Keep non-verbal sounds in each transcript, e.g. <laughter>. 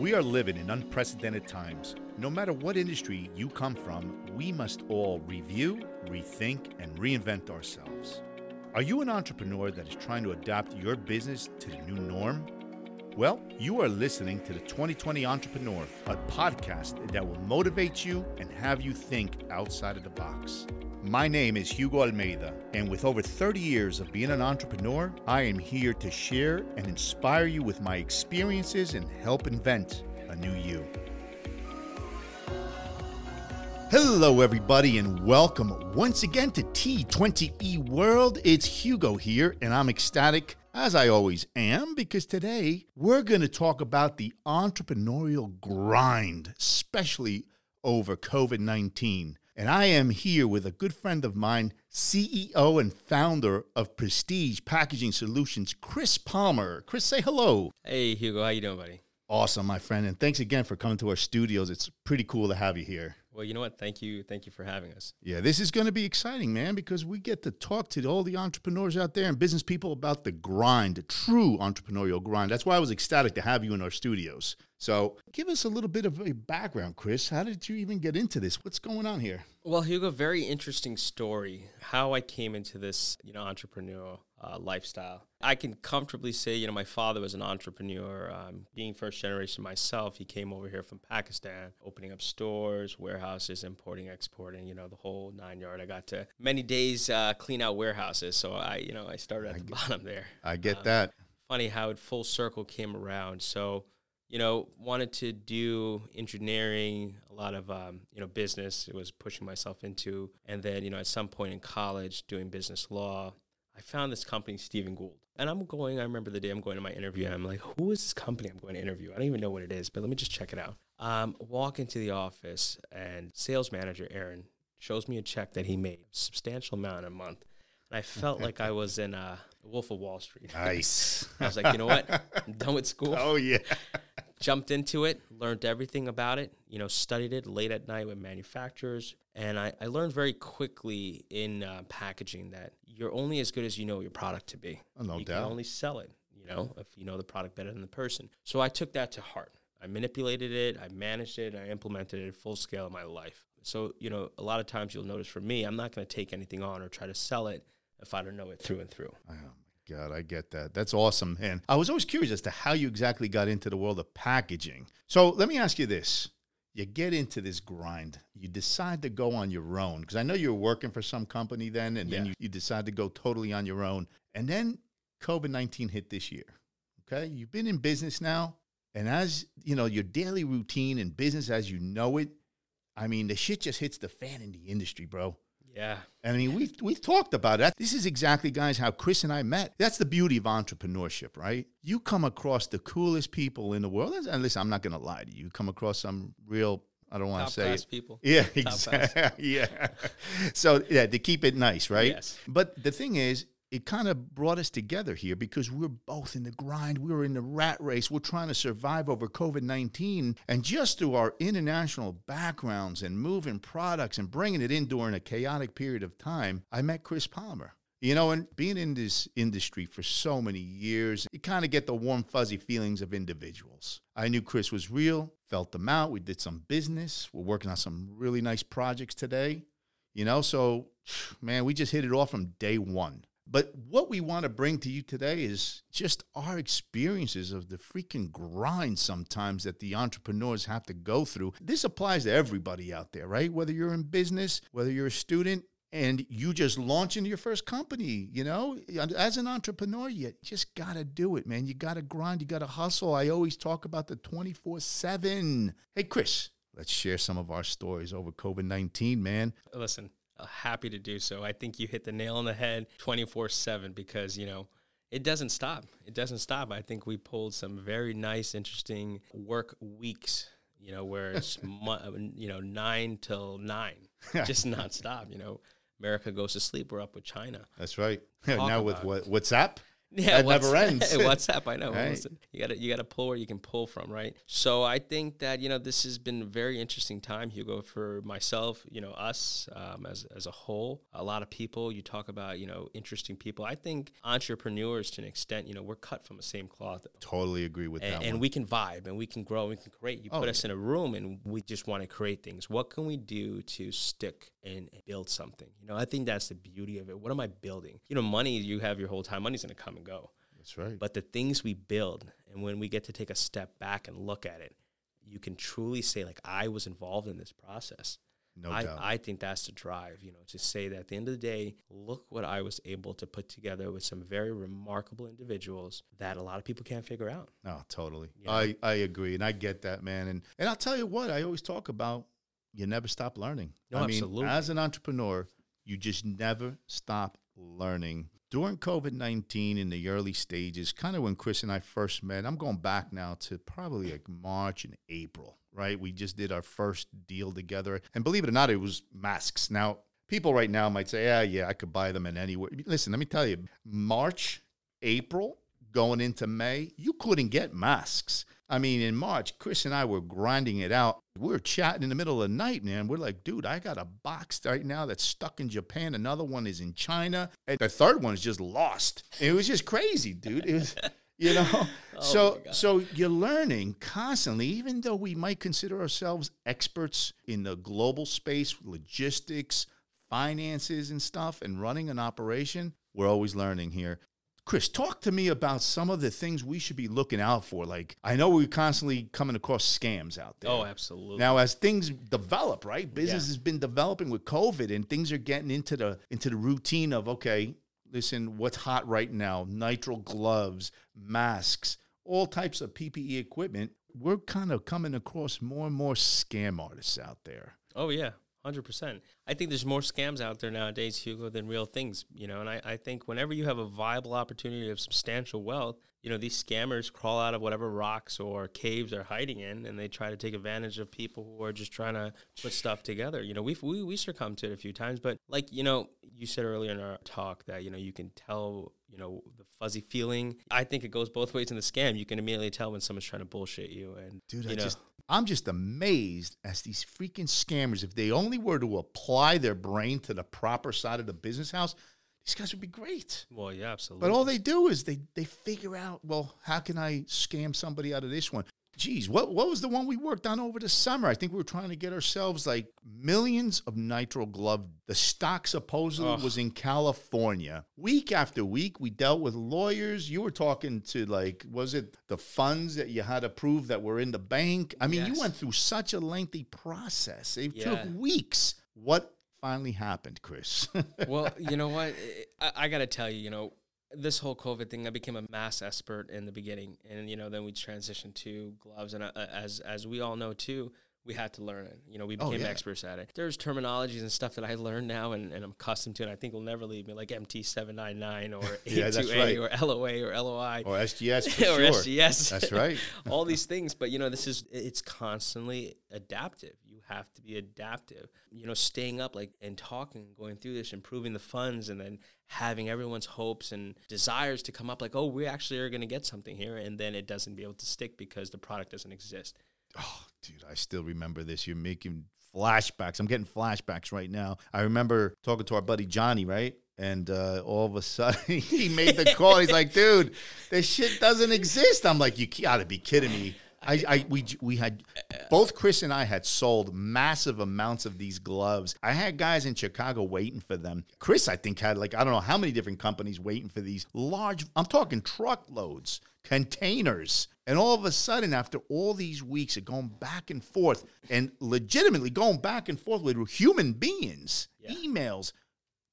We are living in unprecedented times. No matter what industry you come from, we must all review, rethink, and reinvent ourselves. Are you an entrepreneur that is trying to adapt your business to the new norm? Well, you are listening to the 2020 Entrepreneur, a podcast that will motivate you and have you think outside of the box. My name is Hugo Almeida, and with over 30 years of being an entrepreneur, I am here to share and inspire you with my experiences and help invent a new you. Hello, everybody, and welcome once again to T20E World. It's Hugo here, and I'm ecstatic, as I always am, because today we're going to talk about the entrepreneurial grind, especially over COVID 19. And I am here with a good friend of mine, CEO and founder of Prestige Packaging Solutions, Chris Palmer. Chris, say hello. Hey Hugo, how you doing, buddy? Awesome, my friend, and thanks again for coming to our studios. It's pretty cool to have you here. Well, you know what? Thank you, thank you for having us. Yeah, this is going to be exciting, man, because we get to talk to all the entrepreneurs out there and business people about the grind, the true entrepreneurial grind. That's why I was ecstatic to have you in our studios. So, give us a little bit of a background, Chris. How did you even get into this? What's going on here? Well, Hugo, very interesting story. How I came into this, you know, entrepreneurial uh, lifestyle. I can comfortably say, you know, my father was an entrepreneur. Um, being first generation myself, he came over here from Pakistan, opening up stores, warehouses, importing, exporting, you know, the whole nine yard. I got to many days uh, clean out warehouses, so I, you know, I started at I the get- bottom there. I get Um, that. funny how it full circle came around. So, you know, wanted to do engineering, a lot of um, you know business. It was pushing myself into, and then you know at some point in college doing business law. I found this company, Stephen Gould, and I'm going. I remember the day I'm going to my interview. I'm like, who is this company I'm going to interview? I don't even know what it is, but let me just check it out. Um, walk into the office, and sales manager Aaron shows me a check that he made, a substantial amount a month, and I felt like I was in uh, Wolf of Wall Street. <laughs> Nice. I was like, you know what? I'm done with <laughs> school. oh, yeah. Jumped into it, learned everything about it, you know, studied it late at night with manufacturers. And I, I learned very quickly in uh, packaging that you're only as good as you know your product to be. Oh, no you doubt. can only sell it, you know, if you know the product better than the person. So I took that to heart. I manipulated it, I managed it, I implemented it full scale in my life. So, you know, a lot of times you'll notice for me, I'm not going to take anything on or try to sell it if I don't know it through and through. God, I get that. That's awesome. And I was always curious as to how you exactly got into the world of packaging. So let me ask you this. You get into this grind, you decide to go on your own. Because I know you were working for some company then, and then you, you decide to go totally on your own. And then COVID 19 hit this year. Okay. You've been in business now. And as you know, your daily routine and business as you know it, I mean, the shit just hits the fan in the industry, bro. Yeah. And I mean, we've we've talked about it. This is exactly, guys, how Chris and I met. That's the beauty of entrepreneurship, right? You come across the coolest people in the world. And listen, I'm not going to lie to you. You come across some real. I don't want Top to say class it. people. Yeah, exactly. <laughs> yeah. So yeah, to keep it nice, right? Yes. But the thing is, it kind of brought us together here because we're both in the grind. We were in the rat race. We're trying to survive over COVID 19. And just through our international backgrounds and moving products and bringing it in during a chaotic period of time, I met Chris Palmer. You know, and being in this industry for so many years, you kind of get the warm, fuzzy feelings of individuals. I knew Chris was real, felt them out. We did some business. We're working on some really nice projects today. You know, so man, we just hit it off from day one. But what we want to bring to you today is just our experiences of the freaking grind sometimes that the entrepreneurs have to go through. This applies to everybody out there, right? Whether you're in business, whether you're a student, and you just launch into your first company, you know, as an entrepreneur, you just got to do it, man. You got to grind, you got to hustle. I always talk about the 24 7. Hey, Chris, let's share some of our stories over COVID 19, man. Listen, happy to do so. I think you hit the nail on the head 24 7 because, you know, it doesn't stop. It doesn't stop. I think we pulled some very nice, interesting work weeks, you know, where it's, <laughs> mu- you know, nine till nine, <laughs> just nonstop. You know, America goes to sleep. We're up with China. That's right. <laughs> Talk now with what WhatsApp? That what's- never ends. <laughs> WhatsApp, I know. Right. You got to you got to pull where you can pull from, right? So I think that you know this has been a very interesting time, Hugo, for myself. You know, us um, as as a whole. A lot of people. You talk about you know interesting people. I think entrepreneurs, to an extent, you know, we're cut from the same cloth. Totally agree with And, that and one. we can vibe and we can grow and we can create. You Oh, put us in a room and we just want to create things. What can we do to stick and build something? You know, I think that's the beauty of it. What am I building? You know, money you have your whole time. Money's to come and go. That's right. But the things we build, and when we get to take a step back and look at it, you can truly say, like, I was involved in this process. no I, doubt. I think that's the drive, you know, to say that at the end of the day, look what I was able to put together with some very remarkable individuals that a lot of people can't figure out. No, totally. Yeah. I, I agree. And I get that, man. And and I'll tell you what, I always talk about you never stop learning. No, I mean, absolutely. as an entrepreneur, you just never stop learning. During COVID 19 in the early stages, kind of when Chris and I first met, I'm going back now to probably like March and April, right? We just did our first deal together. And believe it or not, it was masks. Now, people right now might say, yeah, yeah, I could buy them in anywhere. Listen, let me tell you, March, April, going into May, you couldn't get masks. I mean, in March, Chris and I were grinding it out. We were chatting in the middle of the night, man. We're like, dude, I got a box right now that's stuck in Japan. Another one is in China. And the third one is just lost. It was just crazy, dude. It was, <laughs> you know. Oh so, so you're learning constantly, even though we might consider ourselves experts in the global space, logistics, finances, and stuff, and running an operation. We're always learning here. Chris, talk to me about some of the things we should be looking out for. Like, I know we're constantly coming across scams out there. Oh, absolutely. Now, as things develop, right? Business has been developing with COVID, and things are getting into the into the routine of okay, listen, what's hot right now? Nitrile gloves, masks, all types of PPE equipment. We're kind of coming across more and more scam artists out there. Oh yeah, hundred percent. I think there's more scams out there nowadays, Hugo, than real things. You know, and I, I think whenever you have a viable opportunity of substantial wealth, you know, these scammers crawl out of whatever rocks or caves they're hiding in, and they try to take advantage of people who are just trying to put stuff together. You know, we've we we succumbed to it a few times, but like you know, you said earlier in our talk that you know you can tell you know the fuzzy feeling. I think it goes both ways in the scam. You can immediately tell when someone's trying to bullshit you, and Dude, you I know, just I'm just amazed as these freaking scammers, if they only were to apply their brain to the proper side of the business house, these guys would be great. well, yeah, absolutely. But all they do is they they figure out, well, how can I scam somebody out of this one? Geez, what what was the one we worked on over the summer? I think we were trying to get ourselves like millions of nitrile glove. The stock supposedly Ugh. was in California. Week after week, we dealt with lawyers. You were talking to like, was it the funds that you had to prove that were in the bank? I mean, you went through such a lengthy process. It Yeah. took weeks. What finally happened, Chris? <laughs> well, you know what? I, I got to tell you, you know, this whole COVID thing, I became a mass expert in the beginning, and you know, then we transitioned to gloves, and as as we all know too, we had to learn it. You know, we Oh, became yeah. experts at it. There's terminologies and stuff that I learned now, and, and I'm accustomed to, and I think will never leave me, like MT seven nine nine or <laughs> Yeah, A2A right. or LOA or LOI or SGS <laughs> or sure. SGS. That's right. <laughs> all these things but you know this is it's constantly adaptive you have to be adaptive you know staying up like and talking going through this improving the funds and then having everyone's hopes and desires to come up like oh we actually are going to get something here and then it doesn't be able to stick because the product doesn't exist Oh, dude, I still remember this. You're making flashbacks. I'm getting flashbacks right now. I remember talking to our buddy Johnny, right? And uh, all of a sudden, <laughs> he made the call. He's like, "Dude, this shit doesn't exist." I'm like, "You gotta be kidding me!" I, I, we, we had both Chris and I had sold massive amounts of these gloves. I had guys in Chicago waiting for them. Chris, I think, had like I don't know how many different companies waiting for these large. I'm talking truckloads, containers. And all of a sudden, after all these weeks of going back and forth and legitimately going back and forth with human beings, Yeah. emails,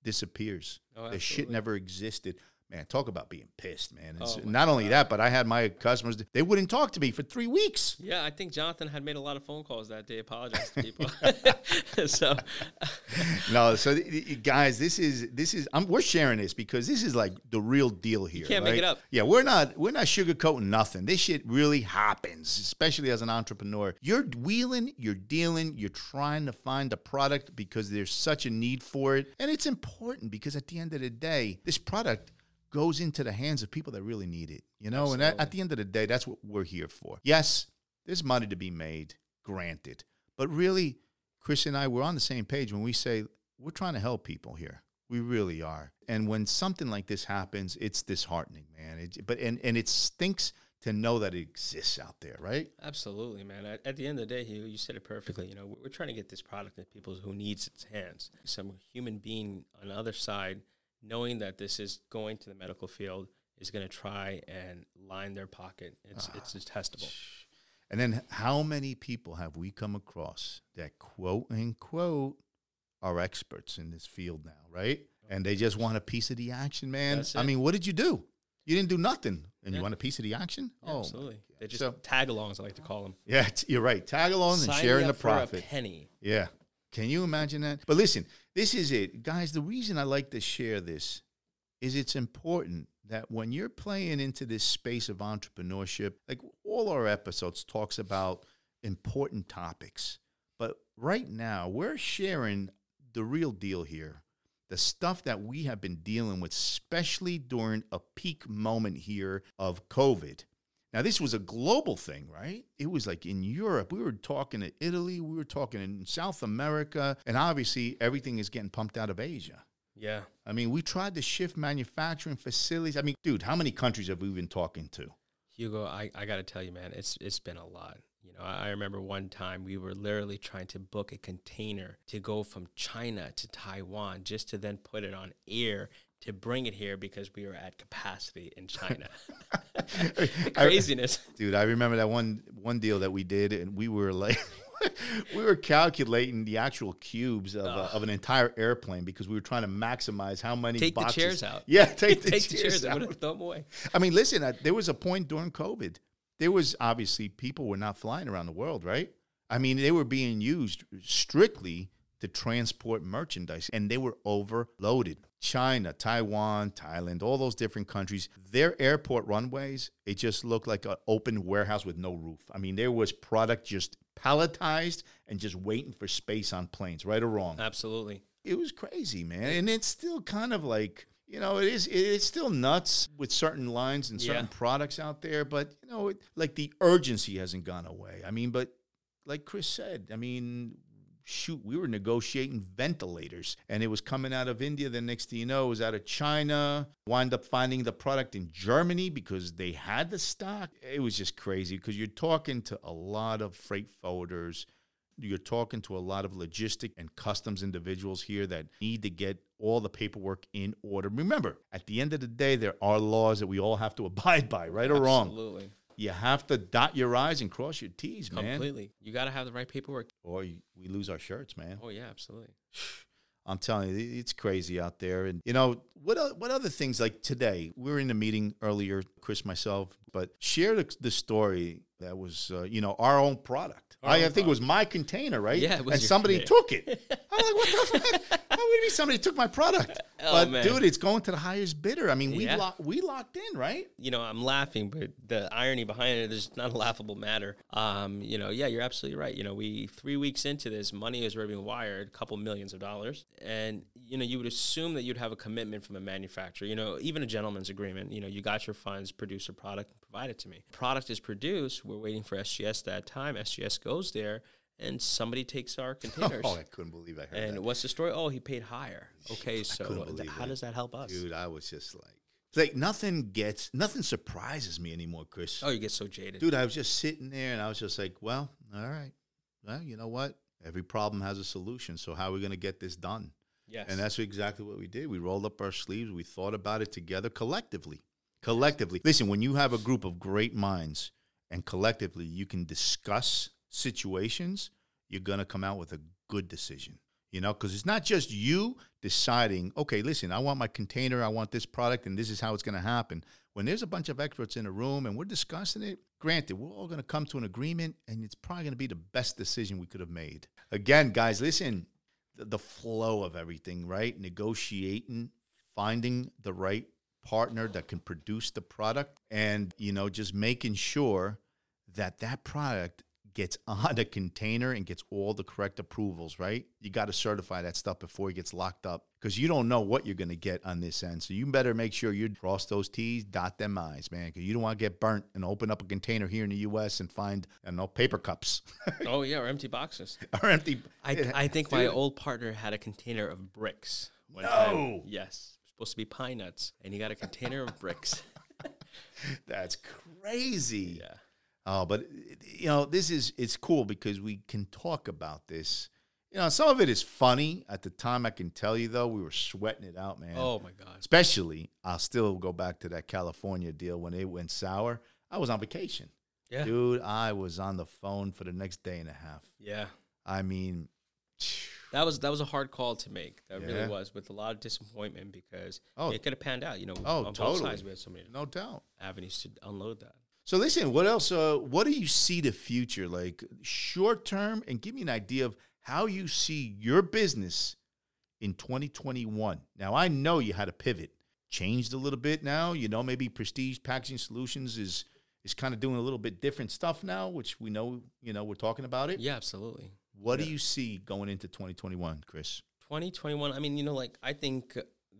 disappears. Oh, the shit never existed. Man, talk about being pissed, man. Oh, not only that, but I had my customers, they wouldn't talk to me for three weeks. yeah i think jonathan had made a lot of phone calls that day apologize to people <laughs> <laughs> so No, so guys, this is this is I'm, we're sharing this because this is like the real deal here. can't make it up. Yeah, we're not we're not sugarcoating nothing. This shit really happens, especially as an entrepreneur. You're wheeling, you're dealing, you're trying to find a product because there's such a need for it, and it's important because at the end of the day, this product goes into the hands of people that really need it. You know, and at, at the end of the day, that's what we're here for. Yes, there's money to be made, granted, but really, Chris and I we're on the same page when we say we're trying to help people here. We really are. And when something like this happens, it's disheartening, man. It, but and and it stinks to know that it exists out there, right? Absolutely, man. At, at the end of the day, you, you said it perfectly. You know, we're, we're trying to get this product in people who needs its hands. Some human being on the other side, knowing that this is going to the medical field, is going to try and line their pocket. It's ah, it's detestable. And then how many people have we come across that quote unquote are experts in this field now, right? Oh and they just want a piece of the action, man. I mean, what did you do? You didn't do nothing, and you want a piece of the action? Yeah, oh, absolutely. They're just So- tag-alongs, I like to call them. yeah, t- you're right. Tag-alongs and Sign sharing the up for a profit. penny. Yeah. Can you imagine that? But listen, this is it. Guys, the reason I like to share this is it's important that when you're playing into this space of entrepreneurship, like all our episodes talks about important topics. But right now, we're sharing the real deal here. The stuff that we have been dealing with, especially during a peak moment here of COVID. Now, this was a global thing, right? It was like in Europe. We were talking to Italy, we were talking in South America, and obviously everything is getting pumped out of Asia. Yeah. I mean, we tried to shift manufacturing facilities. I mean, dude, how many countries have we been talking to? Hugo, I, I got to tell you, man, it's it's been a lot. You know, I, I remember one time we were literally trying to book a container to go from China to Taiwan just to then put it on air to bring it here because we were at capacity in <laughs> China. <laughs> Craziness. Dude, I remember that one one deal that we did, and we were like, <laughs> we were calculating the actual cubes of, uh, of an entire airplane because we were trying to maximize how many Take the boxes. chairs out. Yeah, take the Take the chairs chairs out. throw them away. I mean, listen, uh, there was a point during COVID. There was obviously people were not flying around the world, right? I mean, they were being used strictly to transport merchandise and they were overloaded. China, Taiwan, Thailand, all those different countries, their airport runways, it just looked like an open warehouse with no roof. I mean, there was product just palletized and just waiting for space on planes, right or wrong Absolutely. it was crazy, man. And it's still kind of like, you know, it is it's still nuts with certain lines and certain Yeah. products out there, but you know, it, like the urgency hasn't gone away. I mean, but like Chris said, I mean, shoot, we were negotiating ventilators and it was coming out of India. The next thing you know, it was out of China. Wind up finding the product in Germany because they had the stock. It was just crazy because you're talking to a lot of freight forwarders you're talking to a lot of logistic and customs individuals here that need to get all the paperwork in order. Remember, at the end of the day, there are laws that we all have to <laughs> abide by, right or wrong. Absolutely. You have to dot your I's and cross your T's, man. Completely. You got to have the right paperwork. Or we lose our shirts, man. Oh, yeah, absolutely. <sighs> I'm telling you, it's crazy out there. And you know what? o- What other things like today? We were in a meeting earlier, Chris, myself, but share the, the story that was, uh, you know, our own product. Our I, I own think it was my container, right? Yeah, it was and somebody container. took it. <laughs> I'm like, what the would it be somebody took my product? <laughs> Oh, but man. dude, it's going to the highest bidder. I mean, we Yeah. lo- we locked in, right? you know, I'm laughing, but the irony behind it is not a laughable matter. Um, you know, yeah, you're absolutely right. You know, we three weeks into this, money is already being wired, a couple millions of dollars, and you know, you would assume that you'd have a commitment from a manufacturer. You know, even a gentleman's agreement. You know, you got your funds, produce a product, provide it to me. Product is produced. We're waiting for SGS that time. SGS goes there. And somebody takes our <laughs> oh, containers. Oh, I couldn't believe I heard that. and that. what's the story? Oh, he paid higher. Okay, so th- how does that help us? Dude, I was just like, like nothing gets, nothing surprises me anymore, Chris. Oh, you get so jaded. Dude, I was just sitting there and I was just like, well, all right. Well, you know what? Every problem has a solution. So how are we going to get this done? yes. And that's exactly what we did. We rolled up our sleeves. We thought about it together collectively. Collectively. Listen, when you have a group of great minds and collectively you can discuss situations, you're going to come out with a good decision. You know, because it's not just you deciding, okay, listen, I want my container, I want this product, and this is how it's going to happen. When there's a bunch of experts in a room and we're discussing it, granted, we're all going to come to an agreement, and it's probably going to be the best decision we could have made. Again, guys, listen, the, flow of everything, right? Negotiating, finding the right partner that can produce the product, and you know, just making sure that that product gets on a <laughs> container and gets all the correct approvals, right? You got to certify that stuff before it gets locked up because you don't know what you're going to get on this end. So you better make sure you cross those T's, dot them I's, man, because you don't want to get burnt and open up a container here in the U.S. and find, I don't know, paper cups <laughs> Oh yeah, or empty boxes. <laughs> or empty. I, I think my old partner had a container of bricks. one No. time. Yes. Supposed to be pine nuts, and he got a container of bricks. That's crazy. Yeah. Oh, but you know, this is it's cool because we can talk about this. You know, some of it is funny. At the time, I can tell you though, we were sweating it out, man. Oh my God. Especially, I'll still go back to that California deal when it went sour. I was on vacation. Yeah. Dude, I was on the phone for the next day and a half. Yeah. I mean, That was that was a hard call to make. That Yeah. really was, with a lot of disappointment because Oh. it could have panned out. You know, Oh, on both totally. sides we had so many no doubt. avenues to unload that. So listen, what else? Uh, what do you see the future like short term, and give me an idea of how you see your business in 2021. Now I know you had a pivot, changed a little bit now. You know, maybe Prestige Packaging Solutions is is kind of doing a little bit different stuff now, which we know. You know, we're talking about it. Yeah, absolutely. What Yeah. do you see going into 2021, Chris? 2021 i mean you know like i think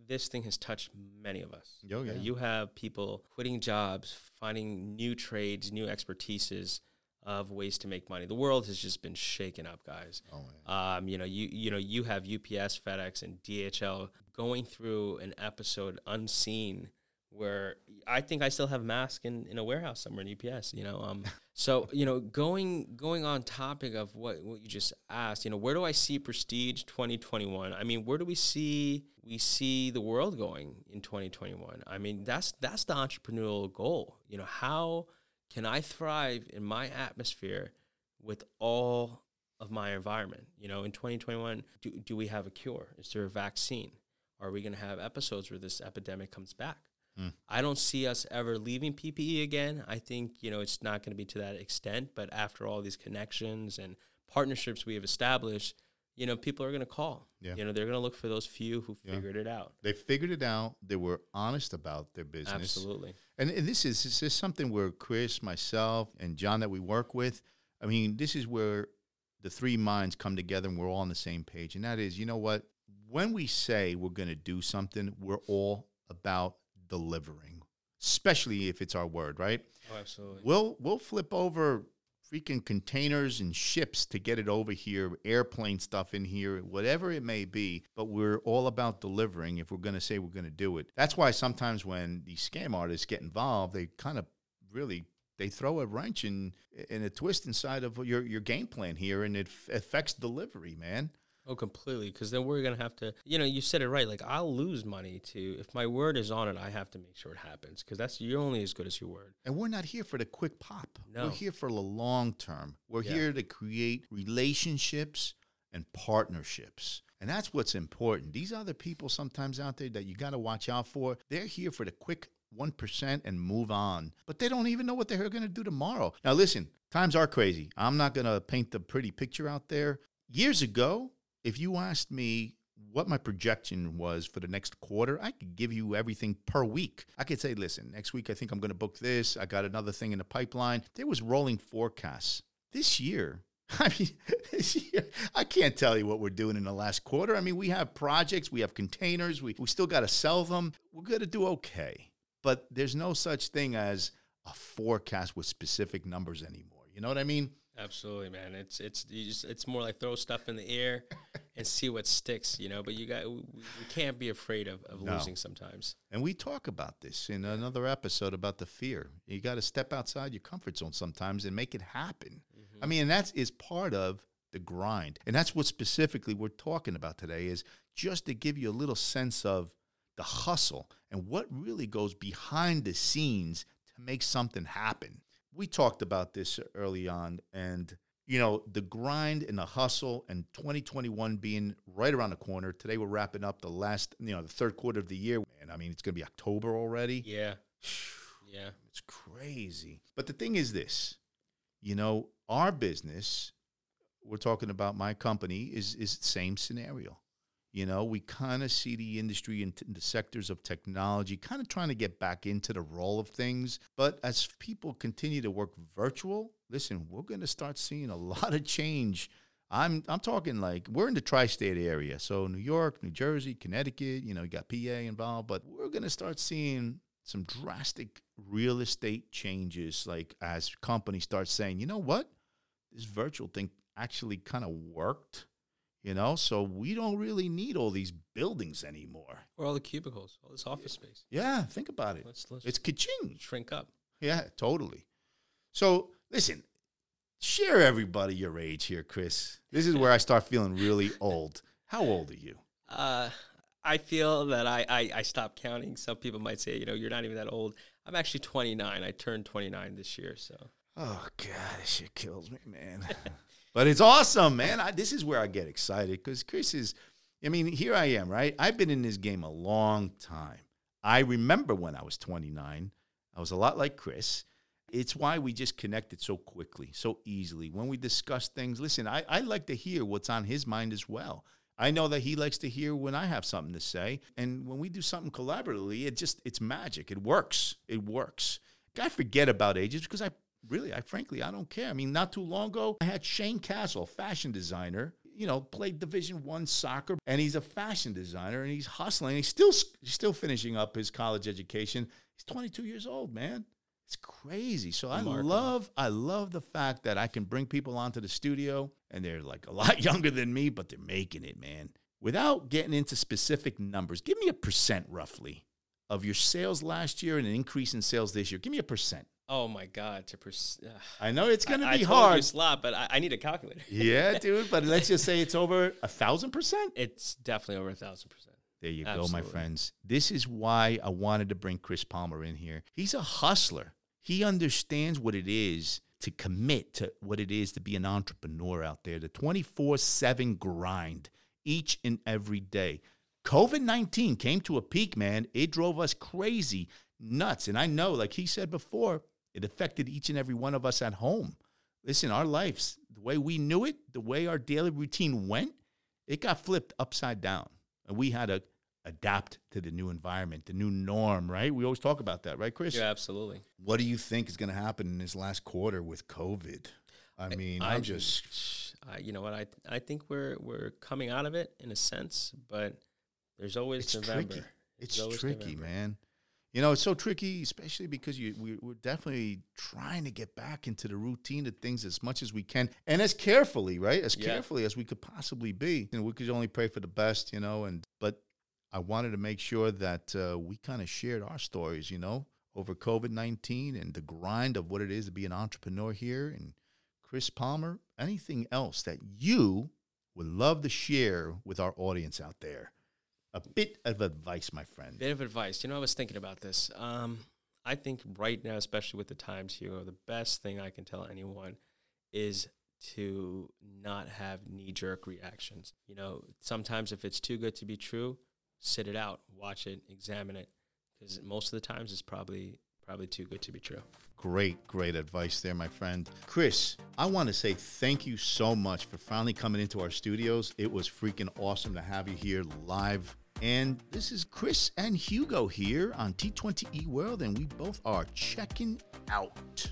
this thing has touched many of us Oh, yeah. you have people quitting jobs finding new trades new expertises of ways to make money the world has just been shaken up guys Oh, um, you know you you know you have ups fedex and dhl going through an episode unseen where I think I still have mask in, in a warehouse somewhere in UPS, you know. Um, <laughs> so you know, going going on topic of what what you just asked, you know, where do I see Prestige 2021? I mean, where do we see we see the world going in 2021? I mean, that's that's the entrepreneurial goal. You know, how can I thrive in my atmosphere with all of my environment? You know, in 2021, do, do we have a cure? Is there a vaccine? Are we going to have episodes where this epidemic comes back? Hmm. I don't see us ever leaving PPE again. I think, you know, it's not going to be to that extent, but after all these connections and partnerships we have established, you know, people are going to call. Yeah. You know, they're going to look for those few who Yeah. figured it out. They figured it out. They were honest about their business. Absolutely. And, and this is this is something where Chris, myself, and John that we work with. I mean, this is where the three minds come together and we're all on the same page. And that is, you know what? When we say we're going to do something, we're all about delivering, especially if it's our word, right? Oh, absolutely. We'll we'll flip over freaking containers and ships to get it over here, airplane stuff in here, whatever it may be. But we're all about delivering if we're going to say we're going to do it. That's why sometimes when these scam artists get involved, they kind of really they throw a wrench in in a twist inside of your your game plan here, and it affects delivery, man. Oh, completely. Because then we're gonna have to, you know, you said it right. Like I'll lose money to if my word is on it. I have to make sure it happens because that's you're only as good as your word. And we're not here for the quick pop. No. We're here for the long term. We're Yeah. here to create relationships and partnerships. And that's what's important. These other people sometimes out there that you got to watch out for, they're here for the quick 1% and move on. But they don't even know what they're going to do tomorrow. Now, listen, times are crazy. I'm not going to paint the pretty picture out there. Years ago, if you asked me what my projection was for the next quarter, I could give you everything per week. I could say, listen, next week I think I'm going to book this. I got another thing in the pipeline. There was rolling forecasts. This year, <laughs> I mean, I can't tell you what we're doing in the last quarter. I mean, we have projects, we have containers, we, we still got to sell them. We're going to do okay. But there's no such thing as a forecast with specific numbers anymore. You know what I mean? Absolutely, man. It's it's you just it's more like throw stuff in the air and see what sticks, you know. But you got we, we can't be afraid of, of No. losing sometimes. And we talk about this in another episode about the fear. You got to step outside your comfort zone sometimes and make it happen. I mm-hmm. mean, and that is part of the grind. And that's what specifically we're talking about today is just to give you a little sense of the hustle and what really goes behind the scenes to make something happen. We talked about this early on and you know, the grind and the hustle and 2021 being right around the corner. Today we're wrapping up the last, you know, the third quarter of the year. And I mean, it's going to be October already. Yeah, yeah. It's crazy. But the thing is this, you know, our business, we're talking about my company is is the same scenario. You know, we kind of see the industry in, t- in the sectors of technology kind of trying to get back into the role of things. But as people continue to work virtual, listen, we're going to start seeing a lot of change. I'm I'm talking like we're in the tri-state area, so New York, New Jersey, Connecticut. You know, you got PA involved, but we're going to start seeing some drastic real estate changes. Like as companies start saying, you know what, this virtual thing actually kind of worked you know? So we don't really need all these buildings anymore. Or all the cubicles, all this office space. yeah think about it. Let's let's it's ka-ching. shrink up. yeah totally. So listen share everybody your age here chris. This is where i start feeling really <laughs> old. How old are you? Uh, I feel that I, I I stopped counting. Some people might say, you know, you're not even that old. I'm actually 29. I turned 29 this year, so. Oh god this shit kills me man <laughs> but it's awesome man. I, this is where i get excited because chris is i mean here i am right? I've been in this game a long time. I remember when i was 29 i was a lot like chris. It's why we just connected so quickly so easily. When we discuss things listen i, I like to hear what's on his mind as well. I know that he likes to hear when i have something to say and when we do something collaboratively it just it's magic. It works. It works. I forget about ages because i really i frankly i don't care. I mean not too long ago i had shane castle fashion designer you know played division one soccer and he's a fashion designer and he's hustling. He's still he's still finishing up his college education. He's 22 years old man. It's crazy. So i Remarkable. love i love the fact that i can bring people onto the studio and they're like a <laughs> lot younger than me but they're making it man. Without getting into specific numbers give me a percent roughly of your sales last year and an increase in sales this year. Give me a percent oh my god, to pers- I know it's going to I, be I told you hard. slot, but I, I need a calculator. <laughs> yeah, dude. But let's just say it's over a thousand percent. It's definitely over a thousand percent. There you go, my friends. This is why I wanted to bring Chris Palmer in here. He's a hustler. He understands what it is to commit to what it is to be an entrepreneur out there, the 24 7 grind each and every day. COVID 19 came to a peak, man. It drove us crazy, nuts. And I know, like he said before, it affected each and every one of us at home. Listen, our lives, the way we knew it, the way our daily routine went, it got flipped upside down. And we had to adapt to the new environment, the new norm, right? We always talk about that, right, Chris? Yeah, absolutely. What do you think is going to happen in this last quarter with COVID? I mean, I I'm just I, you know what I I think we're we're coming out of it in a sense, but there's always it's November. tricky. There's It's always tricky, November. man. You know, it's so tricky, especially because you we, we're definitely trying to get back into the routine of things as much as we can, and as carefully, right? As Yeah. carefully as we could possibly be. You know, we could only pray for the best, you know. And but I wanted to make sure that uh, we kind of shared our stories, you know, over COVID nineteen and the grind of what it is to be an entrepreneur here. And Chris Palmer, anything else that you would love to share with our audience out there? A bit of advice, my friend. Bit of advice. You know, I was thinking about this. Um, I think right now, especially with the times here, the best thing I can tell anyone is to not have knee jerk reactions. You know, sometimes if it's too good to be true, sit it out, watch it, examine it, because most of the times it's probably probably too good to be true. Great, great advice there, my friend. Chris, I want to say thank you so much for finally coming into our studios. It was freaking awesome to have you here live. And this is Chris and Hugo here on T20E World, and we both are checking out.